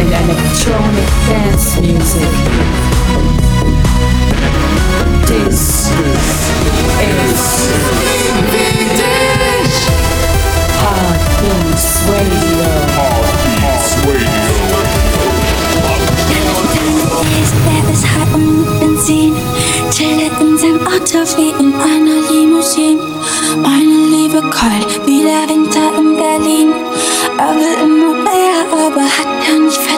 and electronic dance music. This is Heartbeats Radio. Heartbeats Radio. Wer hat und Benzin chillet in seinem Auto wie in einer Limousine. Meine Liebe keult wie der Winter in Berlin. Aber immer mehr, aber hat 缘分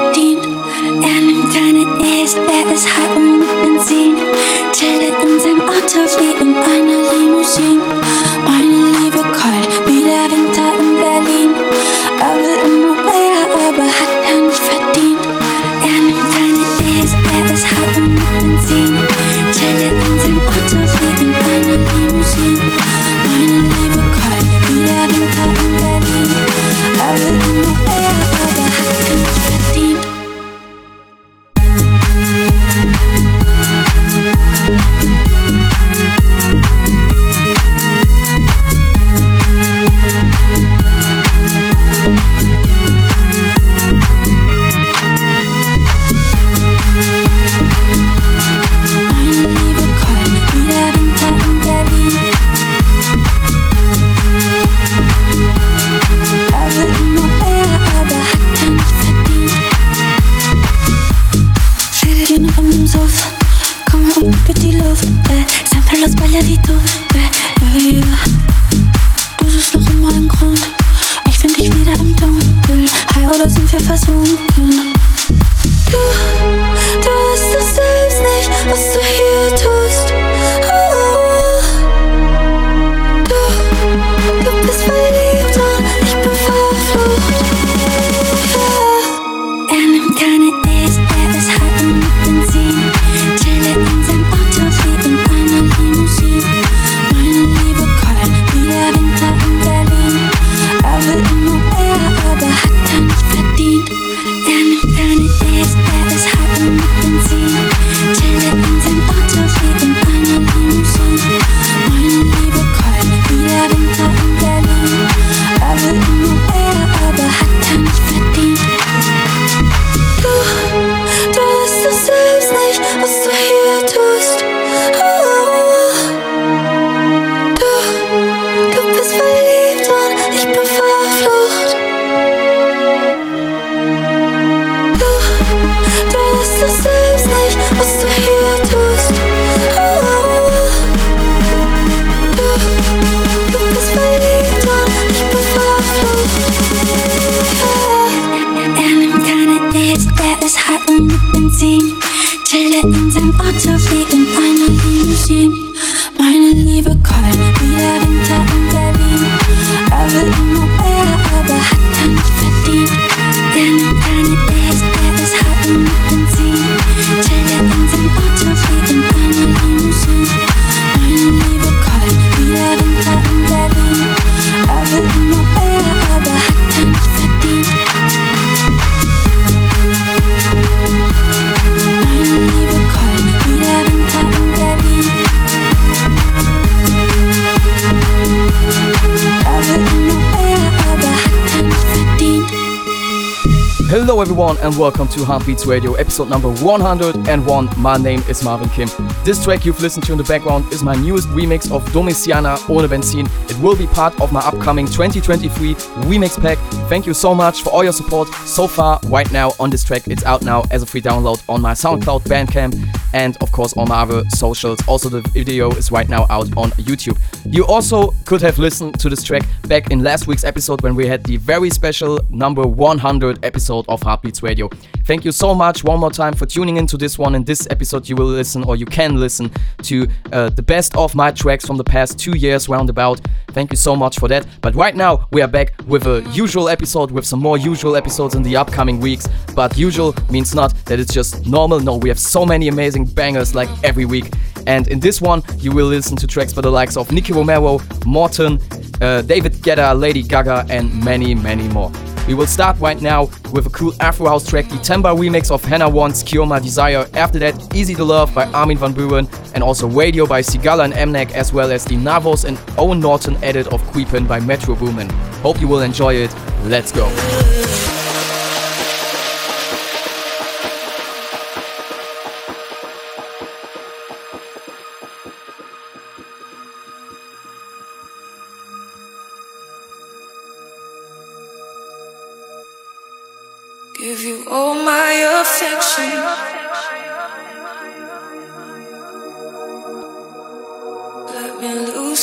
everyone, and welcome to Heartbeats Radio, episode number 101. My name is Marvin Kim. This track you've listened to in the background is my newest remix of Domiziana Ohne Benzin. It will be part of my upcoming 2023 remix pack. Thank you so much for all your support so far right now on this track. It's out now as a free download on my SoundCloud, Bandcamp, and of course on my other socials. Also, the video is right now out on YouTube. You also could have listened to this track back in last week's episode when we had the very special number 100 episode of Heartbeats Radio. Thank you so much one more time for tuning into this one. In this episode, you will listen or you can listen to uh, the best of my tracks from the past two years roundabout. Thank you so much for that. But right now, we are back with a usual episode with some more usual episodes in the upcoming weeks. But usual means not that it's just normal. No, we have so many amazing bangers like every week. And in this one, you will listen to tracks by the likes of Nicky Romero, Morten, uh, David Guetta, Lady Gaga, and many, many more. We will start right now with a cool Afro House track, the Temba remix of Hannah Wants My Desire. After that, Easy to Love by Armin van Buuren, and also Radio by Sigala and Mnek, as well as the Navos and Owen Norton edit of Creepin' by Metro Boomin. Hope you will enjoy it. Let's go.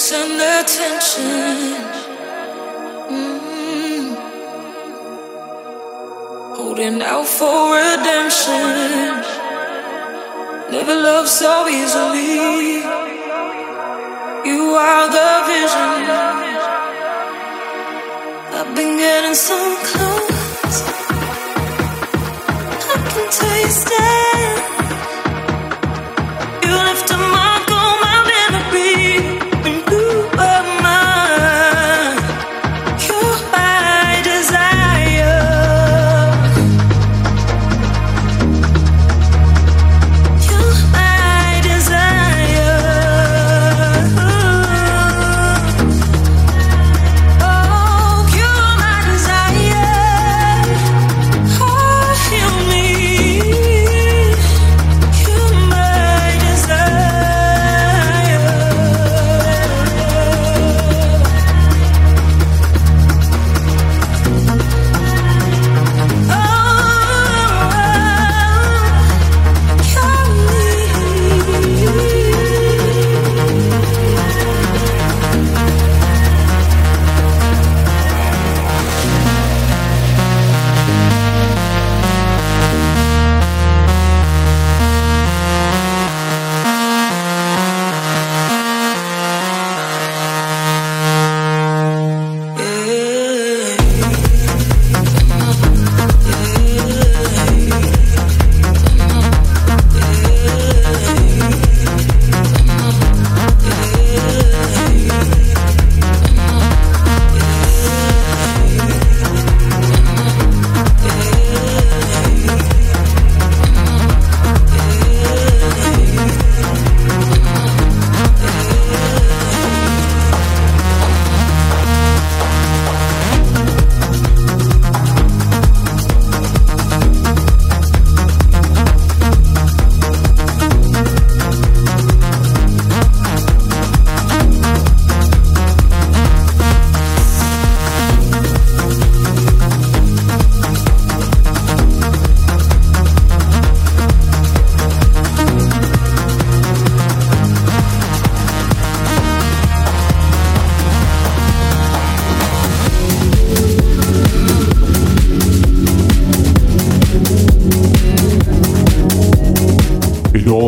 Loosen the tension. Mm. Holding out for redemption. Never loved so easily. You are the vision. I've been getting so close. I can taste it. You left a my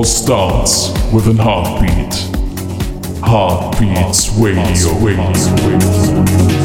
starts with an heartbeat. Heartbeats Radio, radio.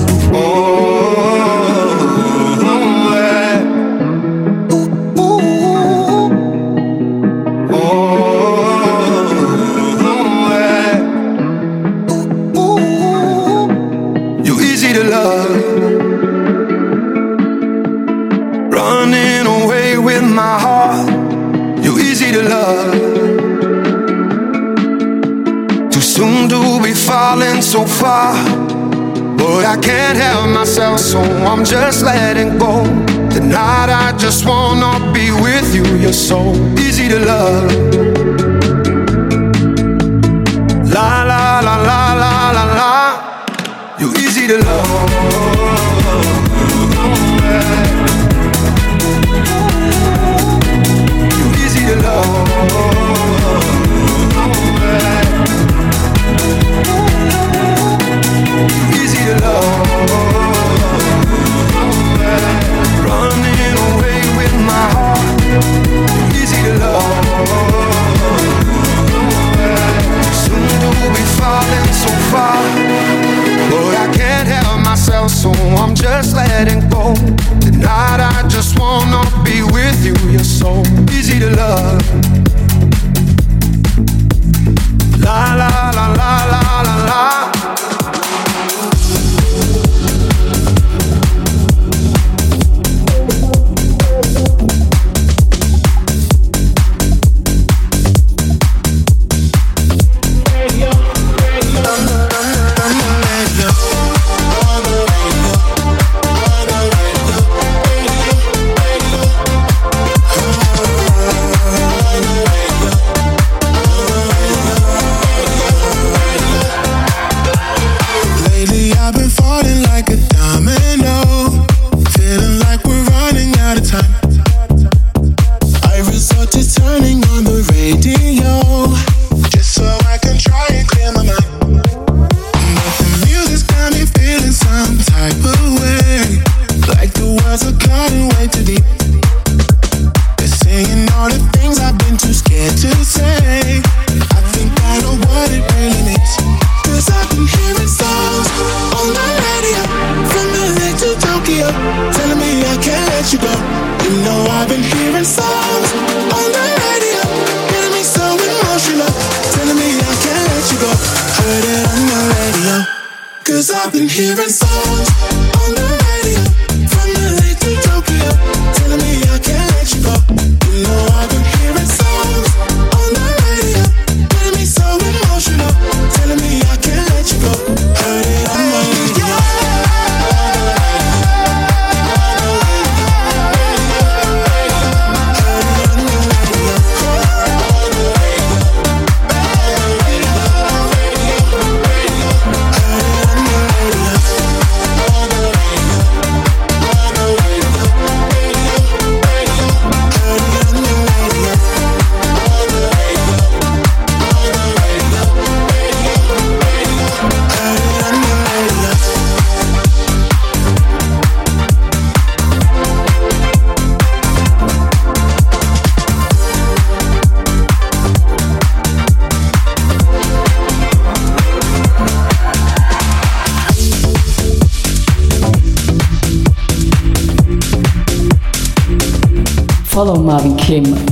I can't help myself, so I'm just letting go. Tonight I just wanna be with you. You're so easy to love.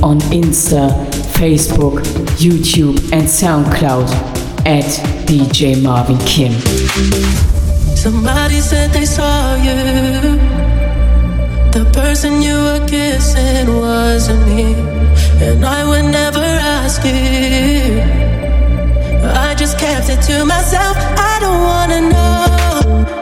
on Insta, Facebook, YouTube, and SoundCloud at DJ Marvin Kim. Somebody said they saw you. The person you were kissing wasn't me. And I would never ask you. I just kept it to myself. I don't wanna know.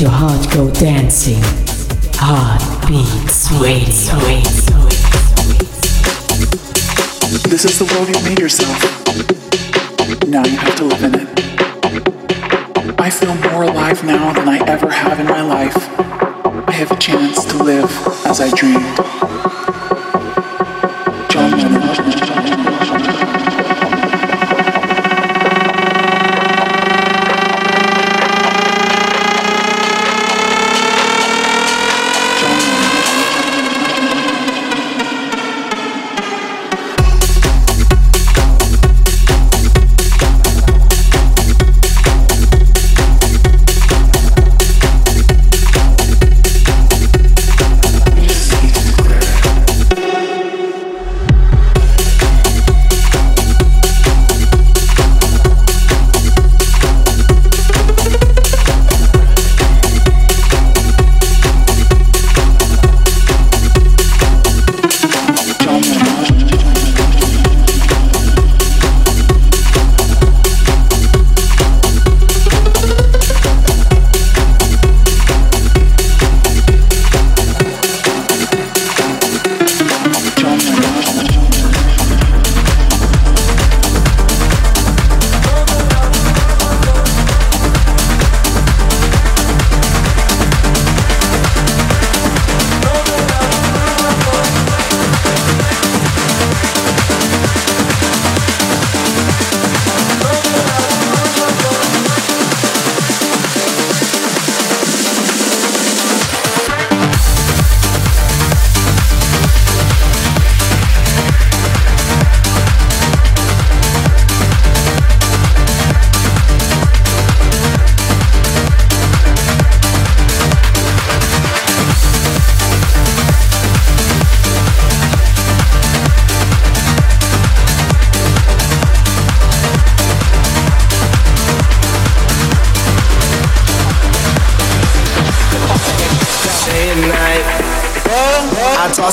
Your heart go dancing. Heartbeats radio. This is the world you made yourself. Now you have to live in it. I feel more alive now than I ever have in my life. I have a chance to live as I dreamed.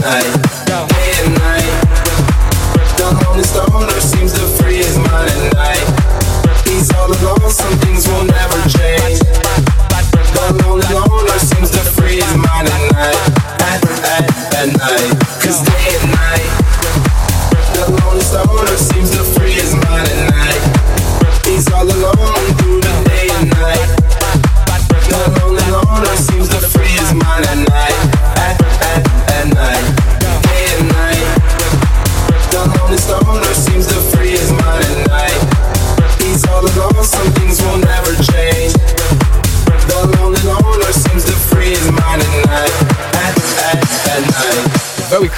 night. Day and night. The lonely stoner seems to free his at night. He's all alone, some things will never change. The lonely loner seems to at night. At,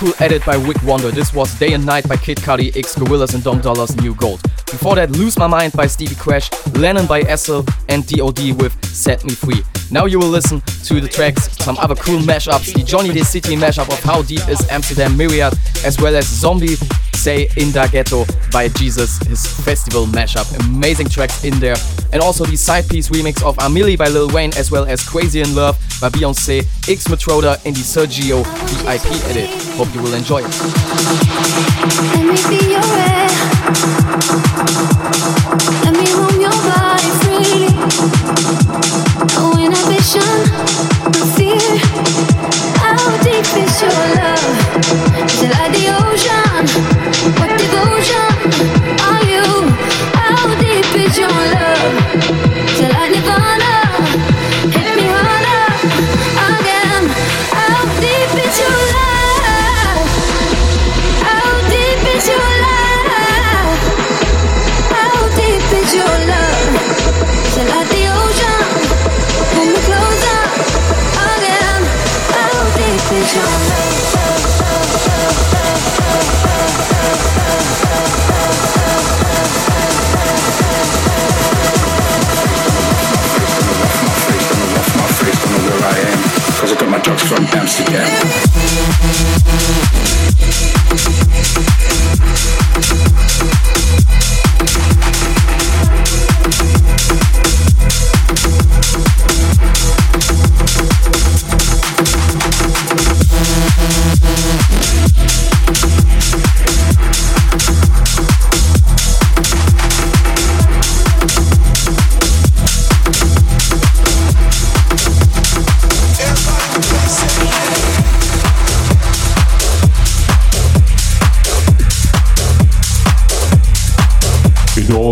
cool edit by Wick Wonder. This was Day and Night by Kid Cudi, X Gorillaz and Dom Dolla's New Gold. Before that, Lose My Mind by Stevie Crash, Lennon by Essel, and DOD with Set Me Free. Now you will listen to the tracks, some other cool mashups, the Johnny D City mashup of How Deep is Amsterdam Myriad, as well as Zombie Say In Da Ghetto by Jesus, his festival mashup. Amazing tracks in there. And also the Sidepiece remix of A Milli by Lil Wayne, as well as Crazy in Love by Beyonce, X Matroda in the Sergio VIP edit. Hope you will enjoy it. from Amsterdam.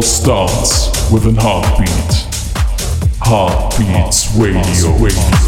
Starts with an heartbeat. Heartbeats Radio. Radio.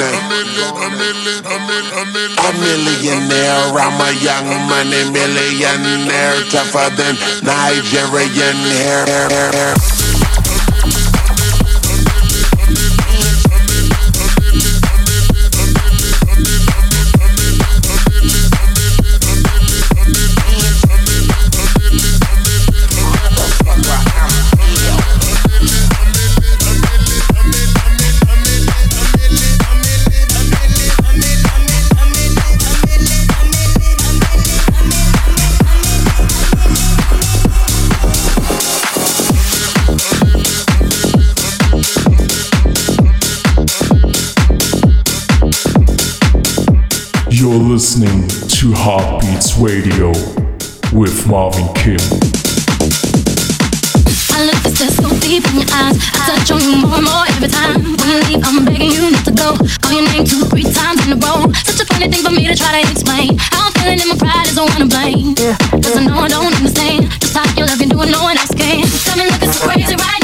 I'm gone A millionaire, I'm a young money millionaire, tougher than Nigerian hair. Heartbeats Radio with Marvin Kim. I look so deep in your eyes. I touch on you more and more every time. When you leave, I'm begging you not to go. Call your name two, three times in a row. Such a funny thing for me to try to explain. How I'm feeling in my pride is the one to blame. Cause I know I don't understand. Just how you love can do it, no one else can. Got me looking so crazy right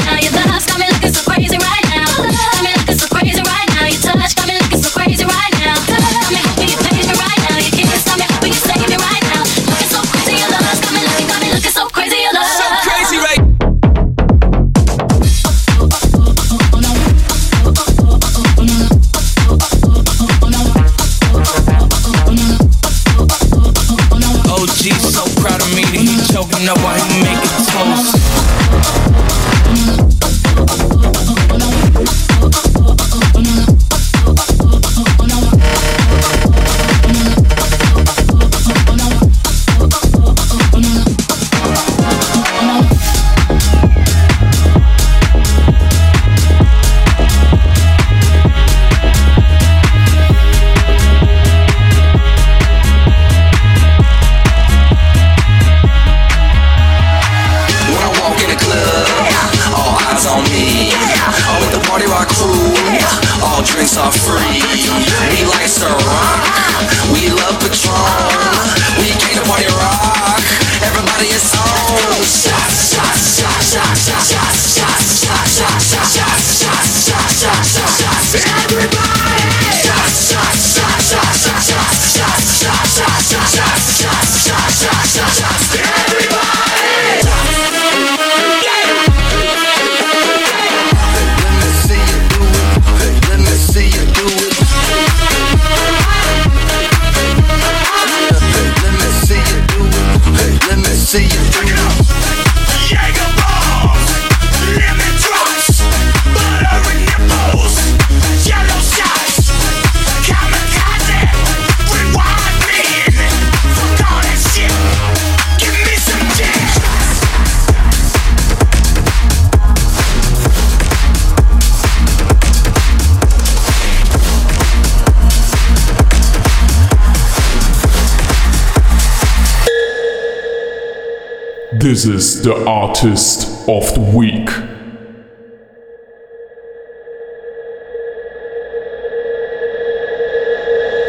the artist of the week.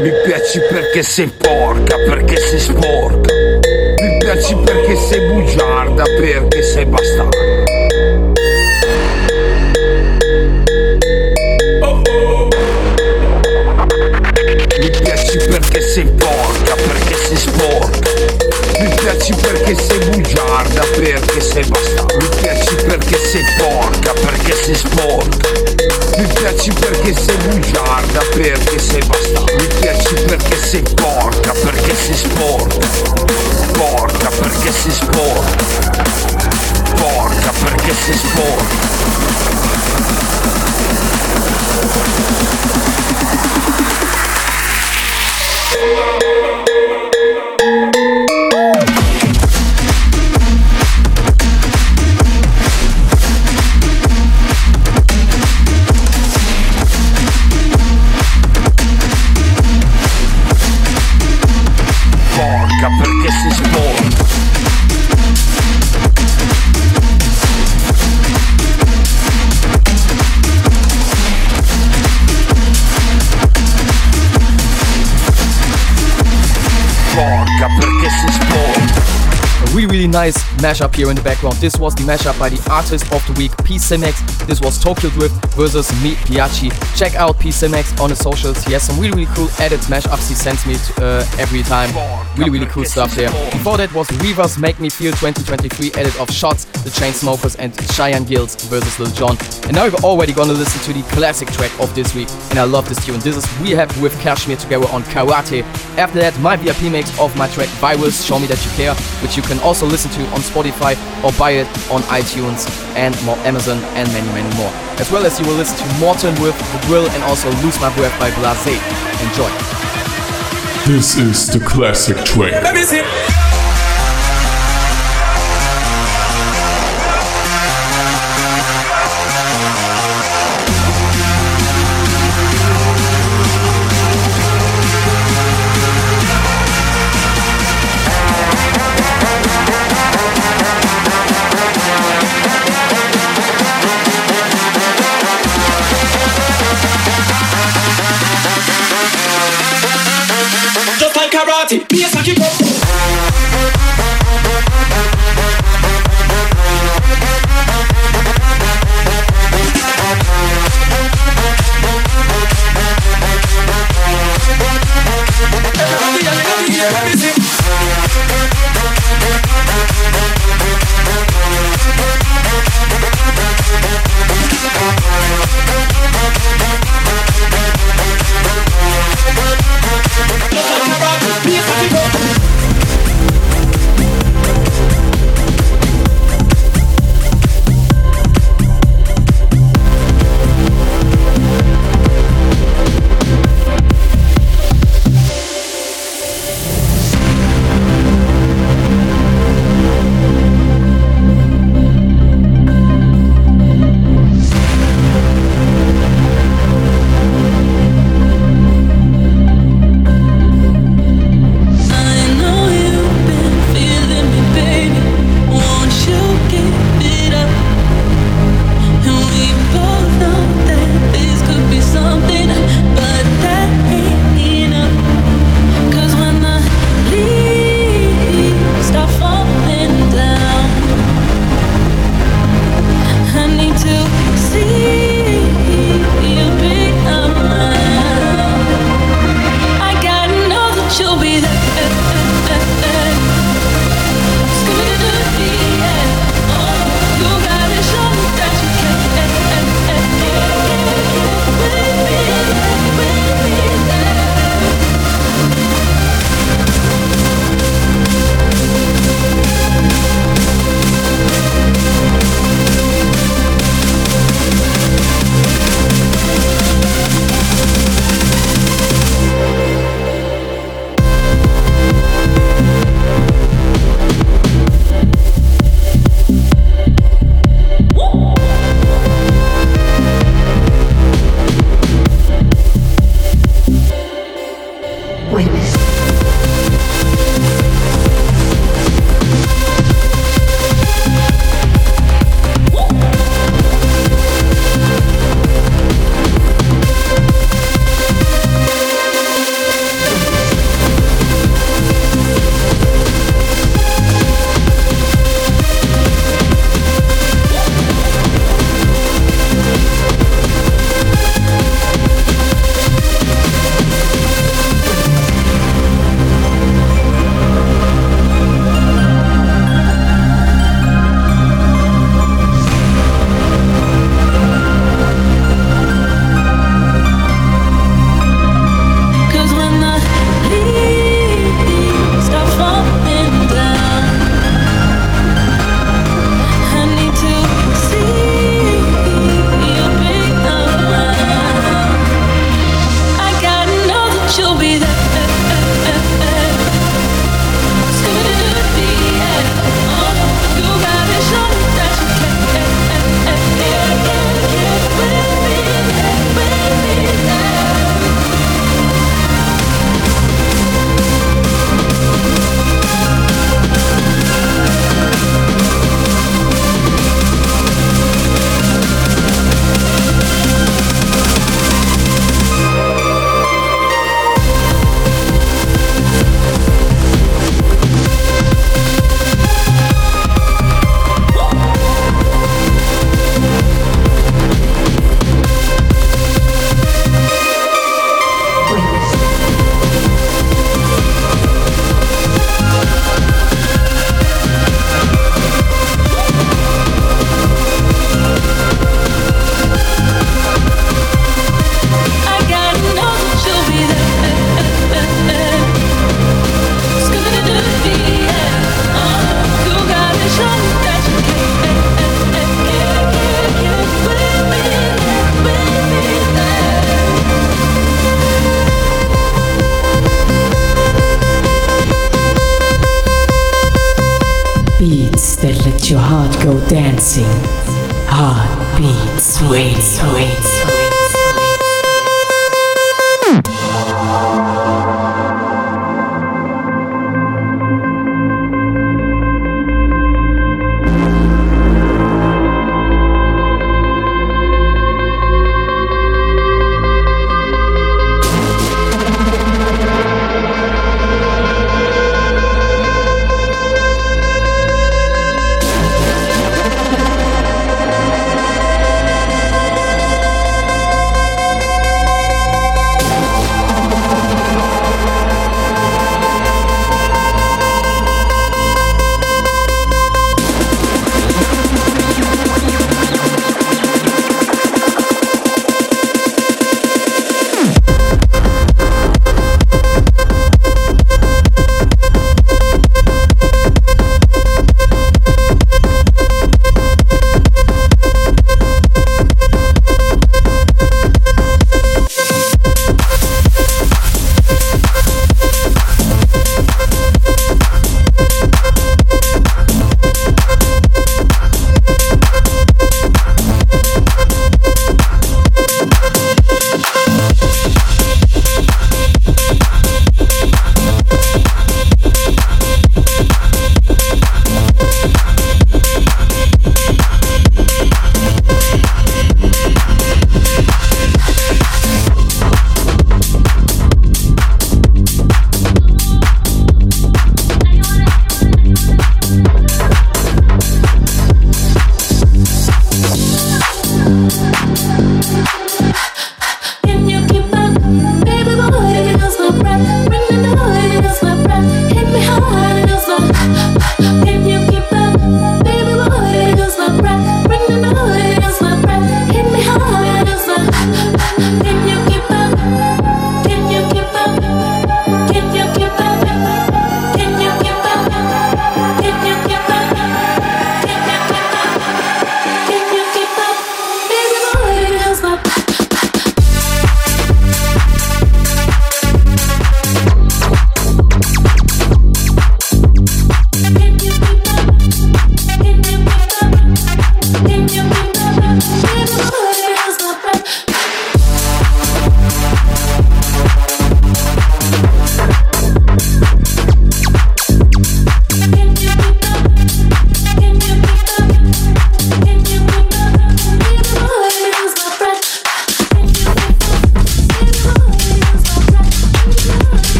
Mi piaci perché sei porca, perché sei sporca. Mi piaci perché sei bugiarda, perché sei bastarda. Perché sei bastarda. Mi piaci perché sei porca, perché sei sporca. Mi piaci perché sei bugiarda, perché sei bastarda. Mi piaci perché sei porca, perché sei sporca. Porca, perché sei sporca. Porca, perché sei sporca. Mashup here in the background. This was the mashup by the artist of the week, P Simex. This was Tokyo Drift versus Mi Piaci. Check out P Simex on the socials. He has some really, really cool edits, mashups he sends me to, uh, every time. Really, really cool stuff there. Before that was Reavers Make Me Feel 2023 edit of Shots, The Chainsmokers, and Cheyenne Guilds versus Lil Jon. And now we're already gonna listen to the classic track of this week. And I love this tune. This is We Have with Kashmir together on Karate. After that, my VIP mix of my track Virus, Show Me That You Care, which you can also listen to on Spotify or buy it on iTunes and more Amazon and many, many more. As well as you will listen to Morten with The Drill and also Lose My Breath by Blase. Enjoy. This is the classic track.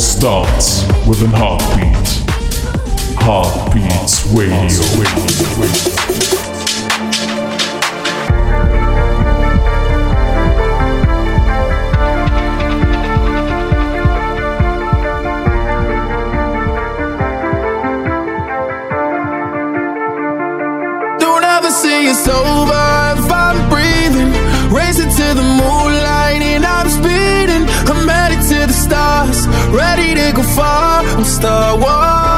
starts with an heartbeat. Heartbeats Radio. the one.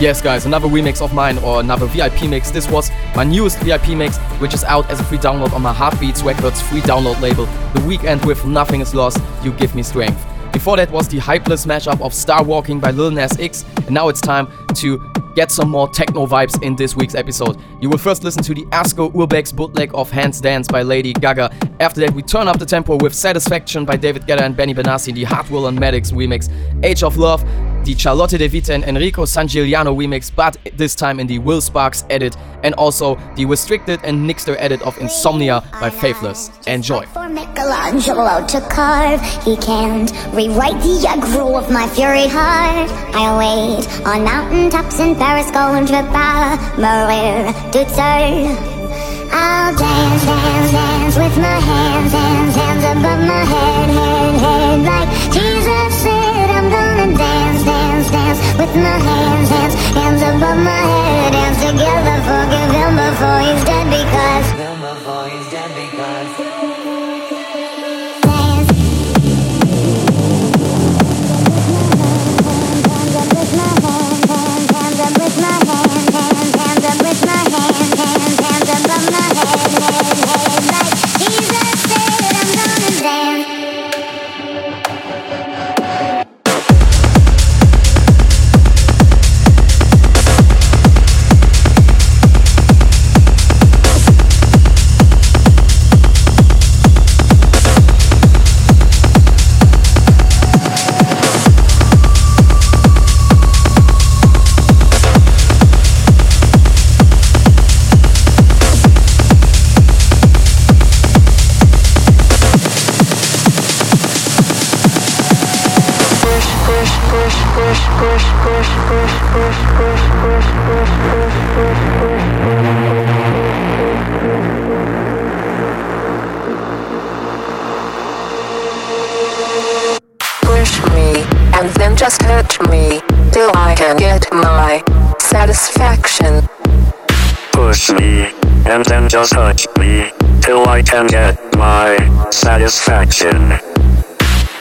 Yes, guys, another remix of mine or another VIP mix. This was my newest VIP mix, which is out as a free download on my Heartbeats Records free download label. The Weeknd with Nothing is Lost, You Give Me Strength. Before that was the hypeless mashup of Star Walking by Lil Nas X, and now it's time to get some more techno vibes in this week's episode. You will first listen to the Asko Urbex bootleg of Hands Dance by Lady Gaga. After that, we turn up the tempo with Satisfaction by David Guetta and Benny Benassi, the Hardwell and Maddix remix, Age of Love, the Charlotte de Witte and Enrico Sangiuliano remix, but this time in the Will Sparks edit, and also the restricted and Nixter edit of Insomnia by Faithless. Enjoy. For Michelangelo to carve, he can't rewrite the aggro of my fury heart. I wait on mountaintops in Paris, going to Maria Dutzer. I'll dance, dance, dance with my hands, hands, hands above my head, head, head. Like Jesus said, I'm gonna dance, dance, dance with my hands, hands, hands above my head. Dance together, forgive him before he's dead because. Just touch me till I can get my satisfaction.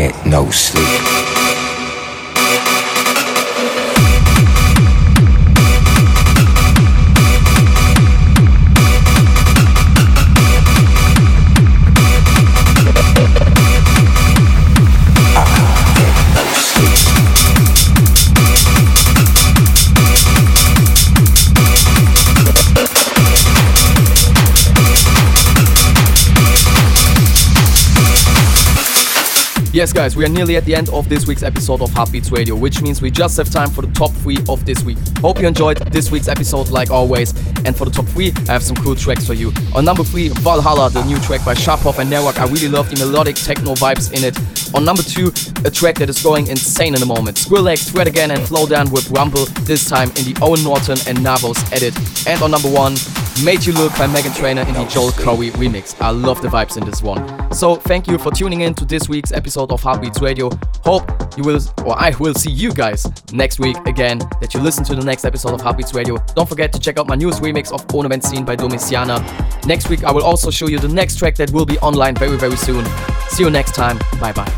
get no sleep. Yes, guys, we are nearly at the end of this week's episode of Heartbeats Radio, which means we just have time for the top three of this week. Hope you enjoyed this week's episode like always. And for the top three, I have some cool tracks for you. On number three, Valhalla, the new track by Sharpov and Nerwak. I really love the melodic techno vibes in it. On number two, a track that is going insane in the moment. Skrillex, Fred again, and Flowdan with Rumble, this time in the Owen Norton and Navos edit. And on number one, Made You Look by Meghan Trainor in the Joel Corry remix. I love the vibes in this one. So thank you for tuning in to this week's episode of Heartbeats Radio. Hope you will, or I will see you guys next week again, that you listen to the next episode of Heartbeats Radio. Don't forget to check out my newest remix of Ohne Benzin by Domiziana. Next week I will also show you the next track that will be online very very soon. See you next time. Bye bye.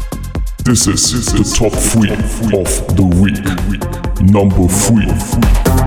This is the top three of the week. Number three.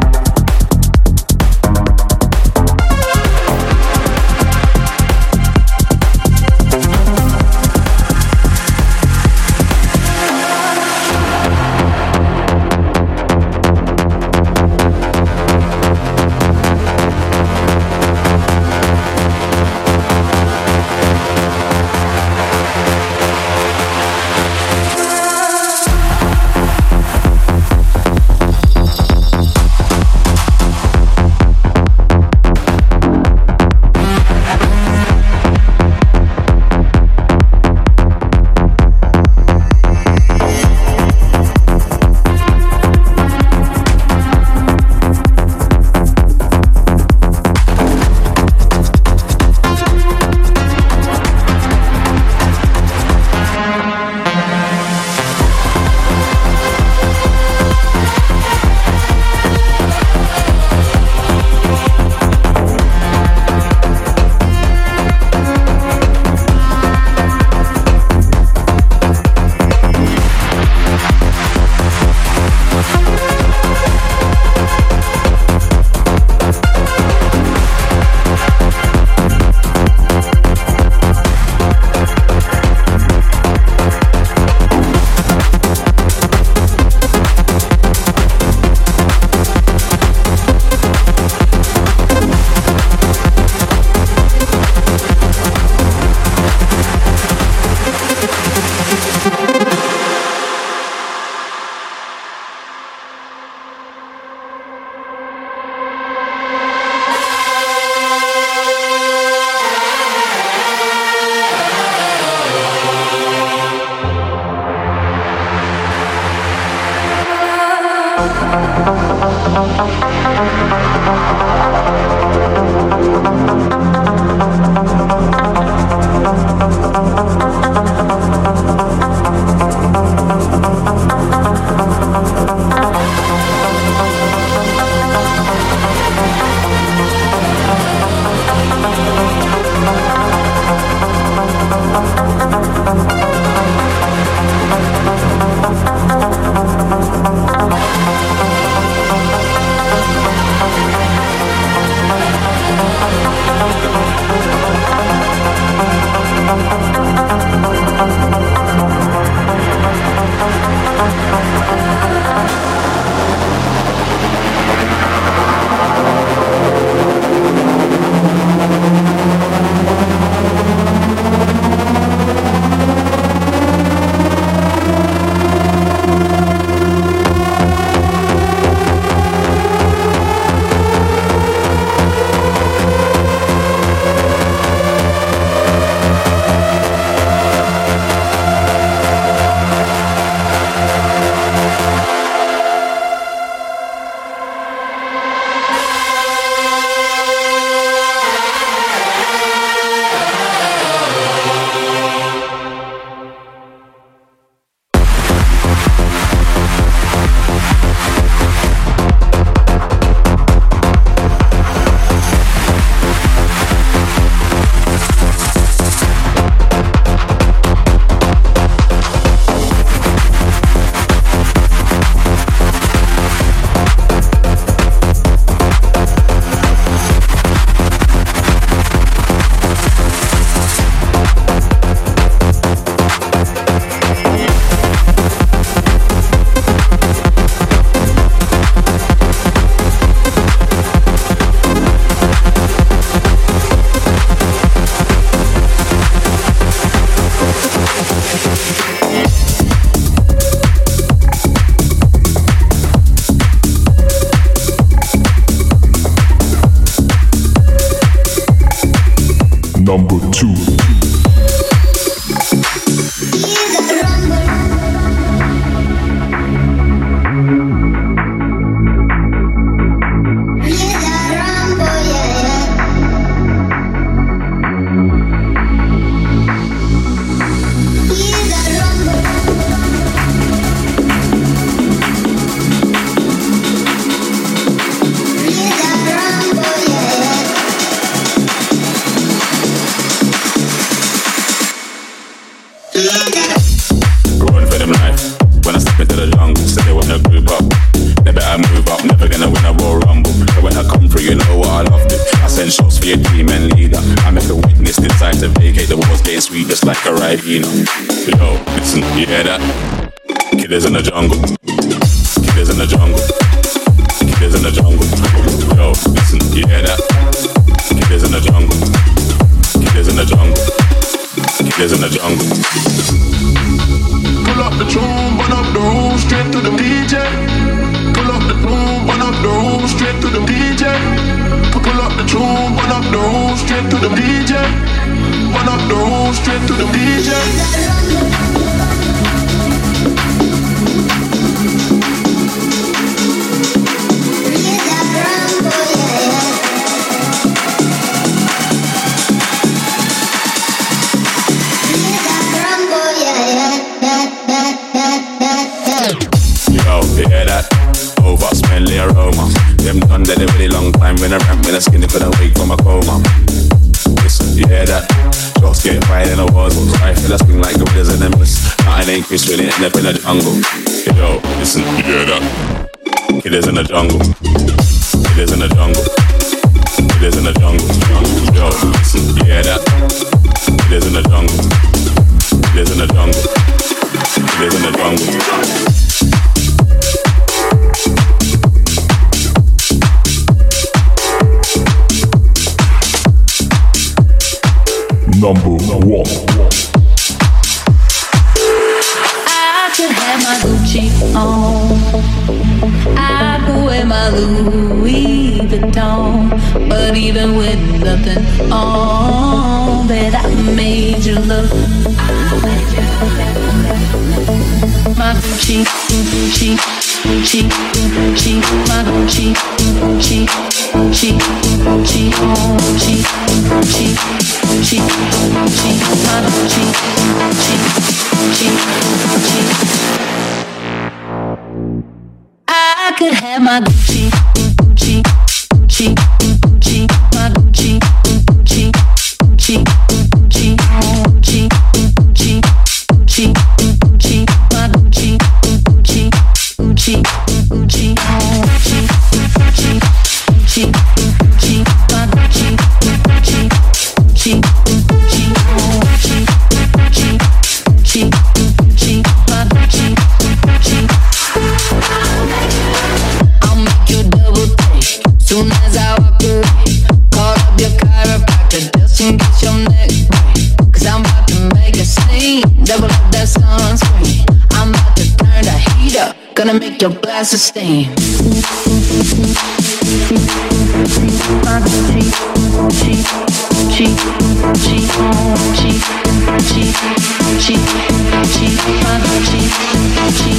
I could have my Gucci on. I could wear my Louis Vuitton. But even with nothing on, that I made you look. My Gucci, Gucci, Gucci, Gucci, Gucci, Gucci, Gucci, Gucci, Gucci, Gucci, Gucci, Gucci, my Gucci, Gucci, Gucci, Gucci. I could have my Gucci, Gucci, Gucci, make your glasses steam. My Gucci, Gucci, Gucci, Gucci, Gucci, Gucci, Gucci, Gucci, my Gucci, Gucci.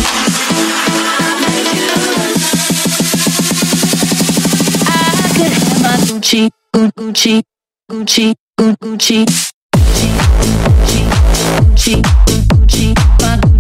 I could have my Gucci, Gu- Gucci, Gucci, Gu- Gucci, Gucci, Gucci, Gucci, my Gucci, Gucci,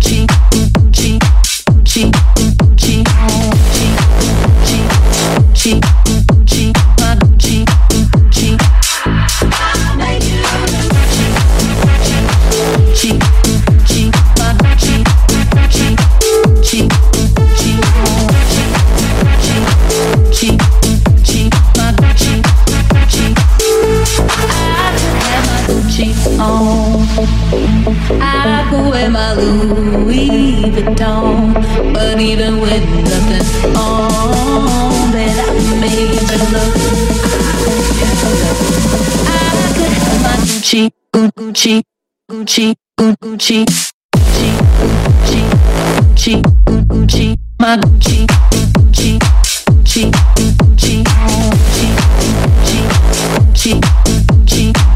Gucci, Gucci, Gucci, Gucci, Gucci, Gucci, Gucci, my Gucci, Gucci, Gucci, Gucci, Gucci, Gucci, Gucci, Gucci.